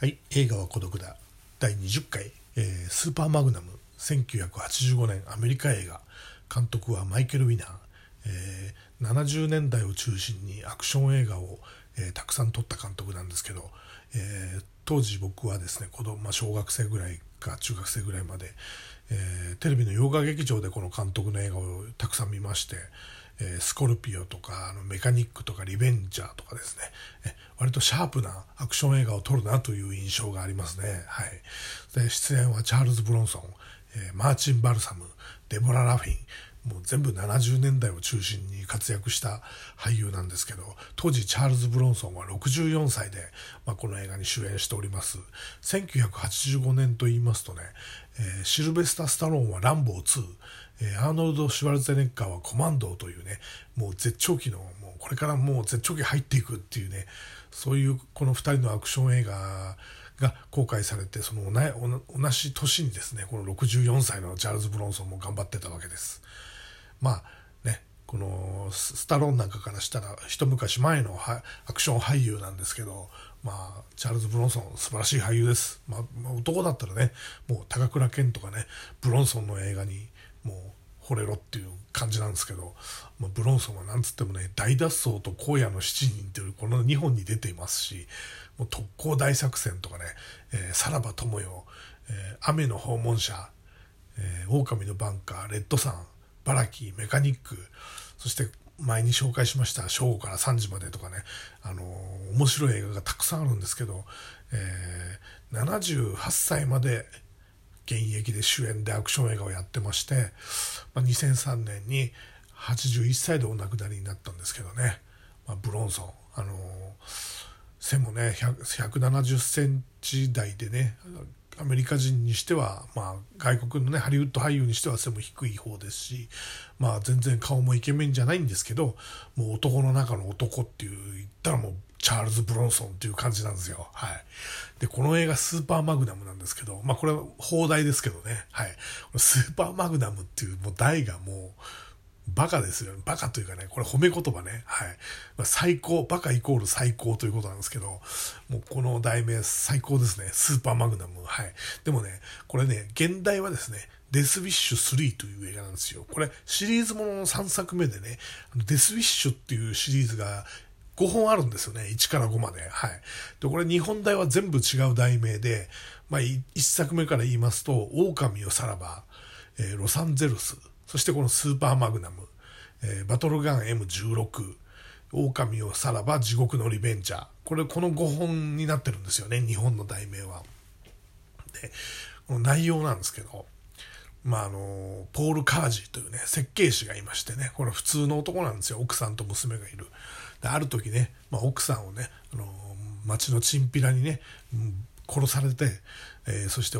はい、映画は孤独だ。第20回、えースーパーマグナム。1985年アメリカ映画。監督はマイケル・ウィナー、えー70年代を中心にアクション映画を、えーたくさん撮った監督なんですけど、えー当時僕はですね子供、まあ、小学生ぐらいか中学生ぐらいまで、えーテレビの洋画劇場でこの監督の映画をたくさん見まして、スコルピオとかあのメカニックとかリベンジャーとかですね、割とシャープなアクション映画を撮るなという印象がありますね。はい、で出演はチャールズ・ブロンソン、マーチン・バルサムデボラ・ラフィン。もう全部70年代を中心に活躍した俳優なんですけど当時チャールズ・ブロンソンは64歳で、まあ、この映画に主演しております。1985年と言いますとね、えーシルベスタ・スタローンは「ランボー2」えーアーノルド・シュワルツェネッガーは「コマンドー」というねもう絶頂期のもうこれからもう絶頂期入っていくっていうねそういうこの2人のアクション映画が公開されてその同じ年にですねこの64歳のチャールズ・ブロンソンも頑張ってたわけです。まあねこのスタローンなんかからしたら一昔前のアクション俳優なんですけど、まあ、チャールズ・ブロンソン素晴らしい俳優です、まあまあ男だったらねもう高倉健とかねブロンソンの映画にもう惚れろっていう感じなんですけど、まあ、ブロンソンはなんつってもね大脱走と荒野の7人というこの2本に出ていますしもう特攻大作戦とかね、えーさらば友よ、えー雨の訪問者えー狼のバンカー、レッドサン、バラキー、メカニック、そして前に紹介しました正午から3時までとかね、あのー面白い映画がたくさんあるんですけど、えー78歳まで現役で主演でアクション映画をやってまして、まあ、2003年に81歳でお亡くなりになったんですけどね、まあ、ブロンソン、あのー背もね1 7 0センチ台でねアメリカ人にしては、まあ、外国のねハリウッド俳優にしては背も低い方ですし、まあ、全然顔もイケメンじゃないんですけどもう男の中の男っていう言ったらもうチャールズ・ブロンソンっていう感じなんですよ。はい、でこの映画「スーパーマグナム」なんですけど、まあ、これは放題ですけどね、はい、スーパーマグナムっていうもう題がもうバカですよね。バカというかね、これ褒め言葉ね。はい。まあ、最高、バカイコール最高ということなんですけど、もうこの題名最高ですね。スーパーマグナム。はい。でもね、これね、現代はですね、デスウィッシュ3という映画なんですよ。これシリーズものの3作目でね、デスウィッシュっていうシリーズが5本あるんですよね。1から5まで。はい。で、これ日本題は全部違う題名で、まあ、1作目から言いますと、狼をさらば、えーロサンゼルス、そしてこのスーパーマグナム、えーバトルガン M16、狼をさらば地獄のリベンジャー。これ、この5本になってるんですよね、日本の題名は。で、この内容なんですけど、まあ、あの、ポール・カージーというね、設計士がいましてね、これ普通の男なんですよ。奥さんと娘がいる。で、ある時ね、まあ、奥さんをね、あの、町のチンピラにね、うん殺されて、えーそして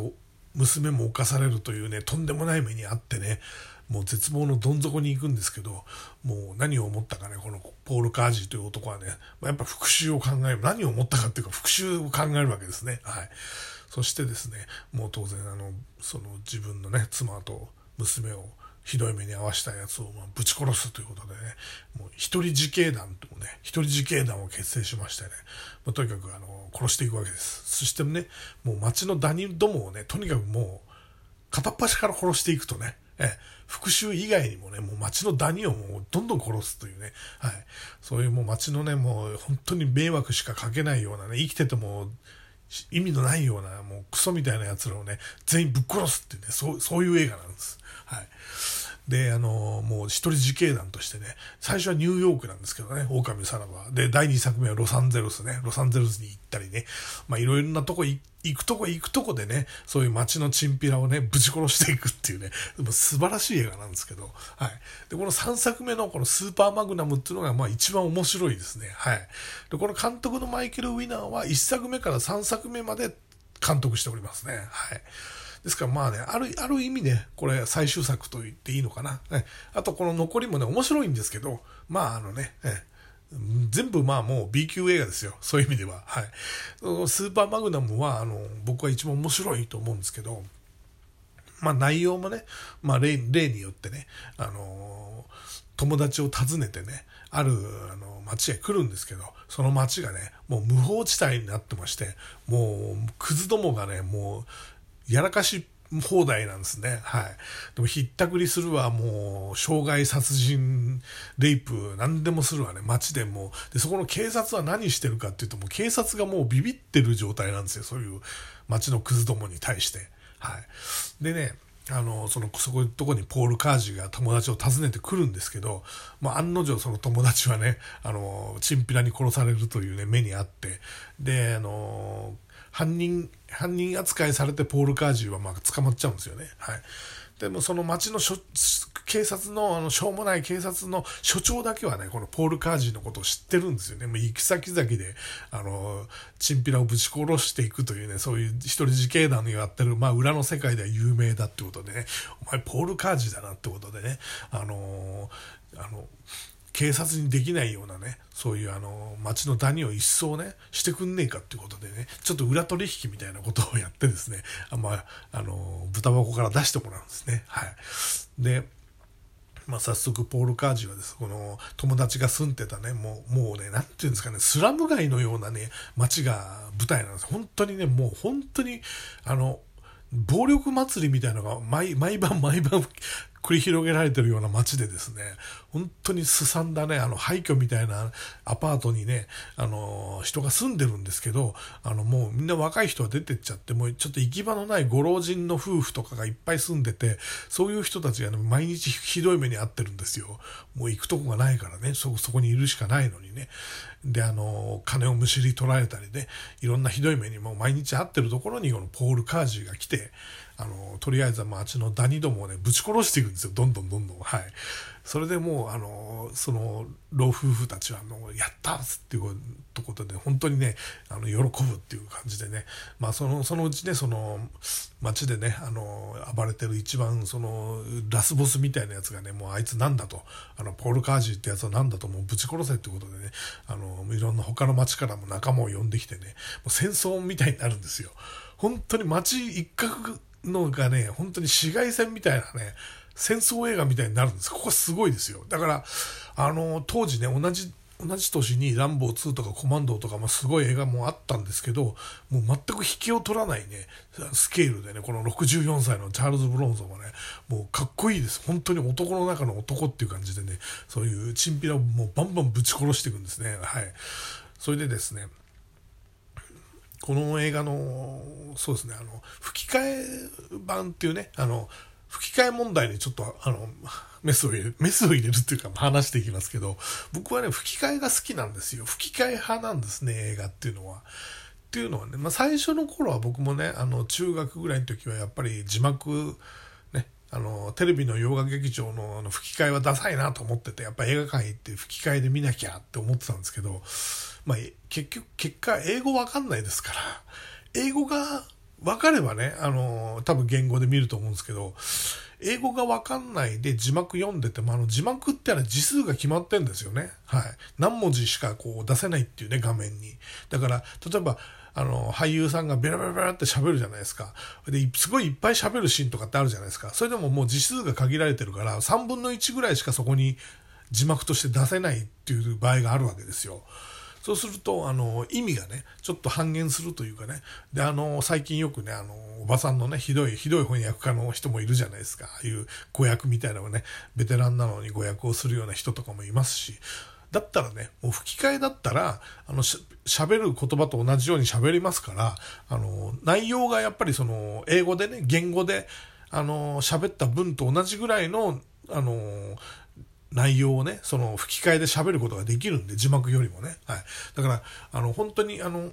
娘も犯されるというね、とんでもない目にあってね、もう絶望のどん底に行くんですけど、もう何を思ったかね、このポール・カージーという男はね、まあやっぱ復讐を考える。何を思ったかっていうか復讐を考えるわけですね。はい。そしてですね、もう当然あの、その自分のね、妻と娘をひどい目に遭わしたやつをまあぶち殺すということでね、もう一人自警団ともね、一人自警団を結成しましてね、まあ、とにかくあの、殺していくわけです。そしてね、もう町のダニどもをね、とにかくもう、片っ端から殺していくとね、え復讐以外にもね、もう街のダニをもうどんどん殺すというね、はい。そういうもう街のね、もう本当に迷惑しかかけないようなね、生きてても意味のないような、もうクソみたいな奴らをね、全員ぶっ殺すっていうね、そう、そういう映画なんです。で、あのもう一人自警団としてね、最初はニューヨークなんですけどね、狼さらば。で、第二作目はロサンゼルスね、ロサンゼルスに行ったりね、まあいろいろなとこ行くとこ行くとこでね、そういう街のチンピラをね、ぶち殺していくっていうね、でも素晴らしい映画なんですけど、はい。で、この3作目のこのスーパーマグナムっていうのが、まあ一番面白いですね、はい。で、この監督のマイケル・ウィナーは1作目から3作目まで監督しておりますね、はい。ですからまあね、ある、ある意味ね、これ最終作と言っていいのかな。ね、あとこの残りもね、面白いんですけど、まああのね、え全部まあもう B 級映画ですよ。そういう意味では。はい。スーパーマグナムは、あの、僕は一番面白いと思うんですけど、まあ内容もね、まあ例によってね、あの友達を訪ねてねあるあの町へ来るんですけどその町がねもう無法地帯になってましてもうクズどもがねもうやらかし放題なんですね。はい。でもひったくりするわ、もう、傷害殺人、レイプ、何でもするわね、街でも。で、そこの警察は何してるかっていうと、もう警察がもうビビってる状態なんですよ。そういう街のクズどもに対して。はい。でね、あの、その、そこいうとこにポール・カージが友達を訪ねてくるんですけど、まあ、案の定その友達はね、あの、チンピラに殺されるというね、目にあって、で、あの、犯人、犯人扱いされてポール・カージーはまあ捕まっちゃうんですよね。はい。でもその町の警察の、あの、しょうもない警察の所長だけはね、このポール・カージーのことを知ってるんですよね。もう行き先々で、あの、チンピラをぶち殺していくというね、そういう一人自警団のやってる、まあ裏の世界では有名だってことでね、お前ポール・カージーだなってことでね、あの、あの、警察にできないようなね、そういうあの、街のダニを一掃ね、してくんねえかっていうことでね、ちょっと裏取引みたいなことをやってですね、あまあ、あの、豚箱から出してもらうんですね。はい。で、まあ、早速、ポール・カージはです、この友達が住んでたね、もう、もうね、なんていうんですかね、スラム街のようなね、街が舞台なんです。本当にね、もう本当に、あの、暴力祭りみたいなのが毎毎晩毎晩繰り広げられてるような街でですね、本当にすさんだね、あの廃墟みたいなアパートにね、あの、人が住んでるんですけど、あのもうみんな若い人は出てっちゃって、もうちょっと行き場のないご老人の夫婦とかがいっぱい住んでて、そういう人たちがね、毎日ひどい目に遭ってるんですよ。もう行くとこがないからね、そ、そこにいるしかないのにね。で、あの、金をむしり取られたりね、いろんなひどい目にもう毎日会ってるところに、このポール・カージーが来て、あの、とりあえずは町のダニどもをね、ぶち殺していくんですよ。どんどんどんどん。はい。それでもう、あの、その、老夫婦たちは、あの、やったっていうことで、本当にね、あの、喜ぶっていう感じでね、まあ、その、そのうちね、その、町でね、あの、暴れてる一番、その、ラスボスみたいなやつがね、もうあいつなんだと、あの、ポール・カージーってやつはなんだと、もうぶち殺せってことでね、あの、いろんな他の町からも仲間を呼んできてね、もう戦争みたいになるんですよ。本当に町一角のがね、本当に市街戦みたいなね、戦争映画みたいになるんです。ここすごいですよ。だから、あの、当時ね、同じ、同じ年にランボー2とかコマンドとか、まあ、すごい映画もあったんですけど、もう全く引きを取らないね、スケールでね、この64歳のチャールズ・ブロンソンはね、もうかっこいいです。本当に男の中の男っていう感じでね、そういうチンピラをもうバンバンぶち殺していくんですね。はい。それでですね、この映画の、そうですね、あの、吹き替え版っていうね、あの、吹き替え問題にちょっと、あの、メスを入れる、メスを入れるっていうか話していきますけど、僕はね、吹き替えが好きなんですよ。吹き替え派なんですね、映画っていうのは。っていうのはね、まあ最初の頃は僕もね、あの、中学ぐらいの時はやっぱり字幕、あの、テレビの洋画劇場のあの吹き替えはダサいなと思ってて、やっぱ映画館行って吹き替えで見なきゃって思ってたんですけど、まあ、結局、結果、英語わかんないですから、英語がわかればね、あの、多分言語で見ると思うんですけど、英語がわかんないで字幕読んでても、あの字幕ってあれ字数が決まってんですよね。はい。何文字しかこう出せないっていうね、画面に。だから、例えば、あの、俳優さんがベラベラベラって喋るじゃないですか。で、すごいいっぱい喋るシーンとかってあるじゃないですか。それでももう字数が限られてるから、3分の1ぐらいしかそこに字幕として出せないっていう場合があるわけですよ。そうすると、あの、意味がね、ちょっと半減するというかね。で、あの、最近よくね、あの、おばさんのね、ひどい、ひどい翻訳家の人もいるじゃないですか。ああいう語訳みたいなのね、ベテランなのに語訳をするような人とかもいますし、だったらね、もう吹き替えだったら、あの、喋る言葉と同じように喋りますから、あの、内容がやっぱりその、英語でね、言語で、あの、喋った文と同じぐらいの、あの、内容をね、その吹き替えで喋ることができるんで、字幕よりもね。はい。だから、あの、本当に、あの、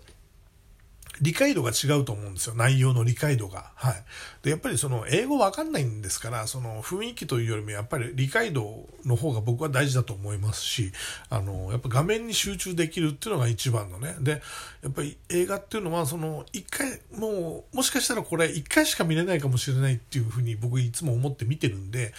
理解度が違うと思うんですよ。内容の理解度が。はい。で、やっぱりその、英語わかんないんですから、その雰囲気というよりも、やっぱり理解度の方が僕は大事だと思いますし、あの、やっぱ画面に集中できるっていうのが一番のね。で、やっぱり映画っていうのは、その、一回、もう、もしかしたらこれ一回しか見れないかもしれないっていうふうに僕いつも思って見てるんで、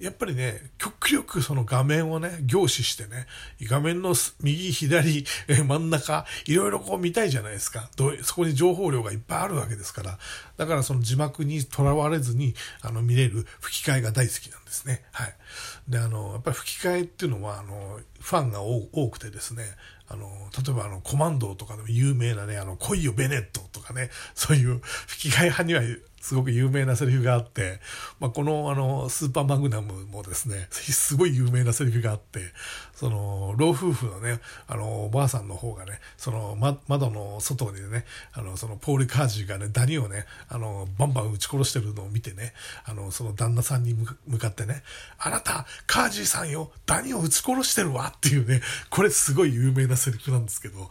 やっぱりね、極力その画面をね、凝視してね、画面の右、左、真ん中、いろいろこう見たいじゃないですか。そこに情報量がいっぱいあるわけですから。だからその字幕にとらわれずに、あの、見れる吹き替えが大好きなんですね。はい。で、あの、やっぱり吹き替えっていうのは、あの、ファンが多くてですね、あの、例えばあの、コマンドとかでも有名なね、あの、恋よベネットとかね、そういう吹き替え派にはすごく有名なセリフがあって、まあ、このあの、スーパーマグナムもですね、すごい有名なセリフがあって、その、老夫婦のね、あの、おばあさんの方がね、その、ま、窓の外でね、あの、その、ポール・カージーがね、ダニをね、あの、バンバン撃ち殺してるのを見てね、あの、その旦那さんに向かってね、あなた、カージーさんよ、ダニを撃ち殺してるわっていうね、これすごい有名なセリフなんですけど、はい。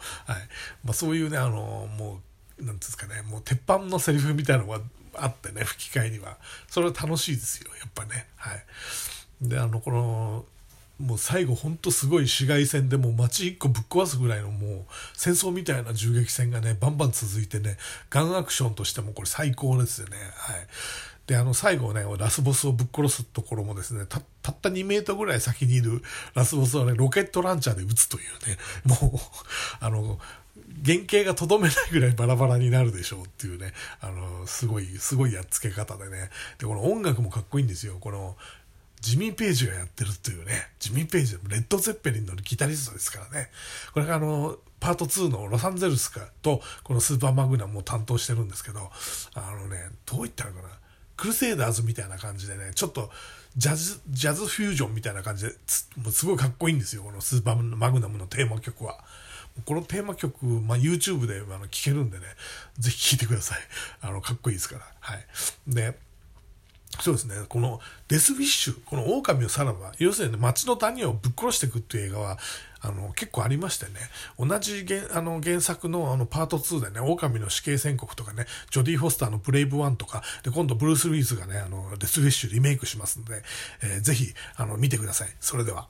まあ、そういうね、あの、もう、なんですかね、もう鉄板のセリフみたいなのがあってね、吹き替えには。それは楽しいですよ、やっぱね。はい。で、あの、この、もう最後ほんとすごい市街戦でもう街一個ぶっ壊すぐらいのもう戦争みたいな銃撃戦がね、バンバン続いてね、ガンアクションとしてもこれ最高ですよね。はい。で、あの最後ね、ラスボスをぶっ殺すところもですね、たった2メートルぐらい先にいるラスボスをね、ロケットランチャーで撃つというね、もう、あの、原型がとどめないぐらいバラバラになるでしょうっていうね、あの、すごい、すごいやっつけ方でね。で、この音楽もかっこいいんですよ。この、ジミー・ページがやってるっていうね、ジミー・ページレッド・ゼッペリンのギタリストですからね。これがあの、パート2のロサンゼルスかと、このスーパーマグナムを担当してるんですけど、あのね、どう言ったらかな。クルセイダーズみたいな感じでね、ちょっとジャズ、ジャズフュージョンみたいな感じで、もうすごいかっこいいんですよ、このスーパーマグナムのテーマ曲は。このテーマ曲、まあ、YouTube であの聴けるんでね、ぜひ聴いてください。あの、かっこいいですから。はい。で、そうですね、このデス・フィッシュ、この狼をさらば、要するに、街の谷をぶっ殺していくっていう映画は、あの、結構ありましてね、同じ原あの原作のあのパート2でね、狼の死刑宣告とかね、ジョディ・フォスターのブレイブ1とか、で、今度ブルース・ウィーズがね、あの、デス・フィッシュリメイクしますので、えー、ぜひ、あの、見てください。それでは。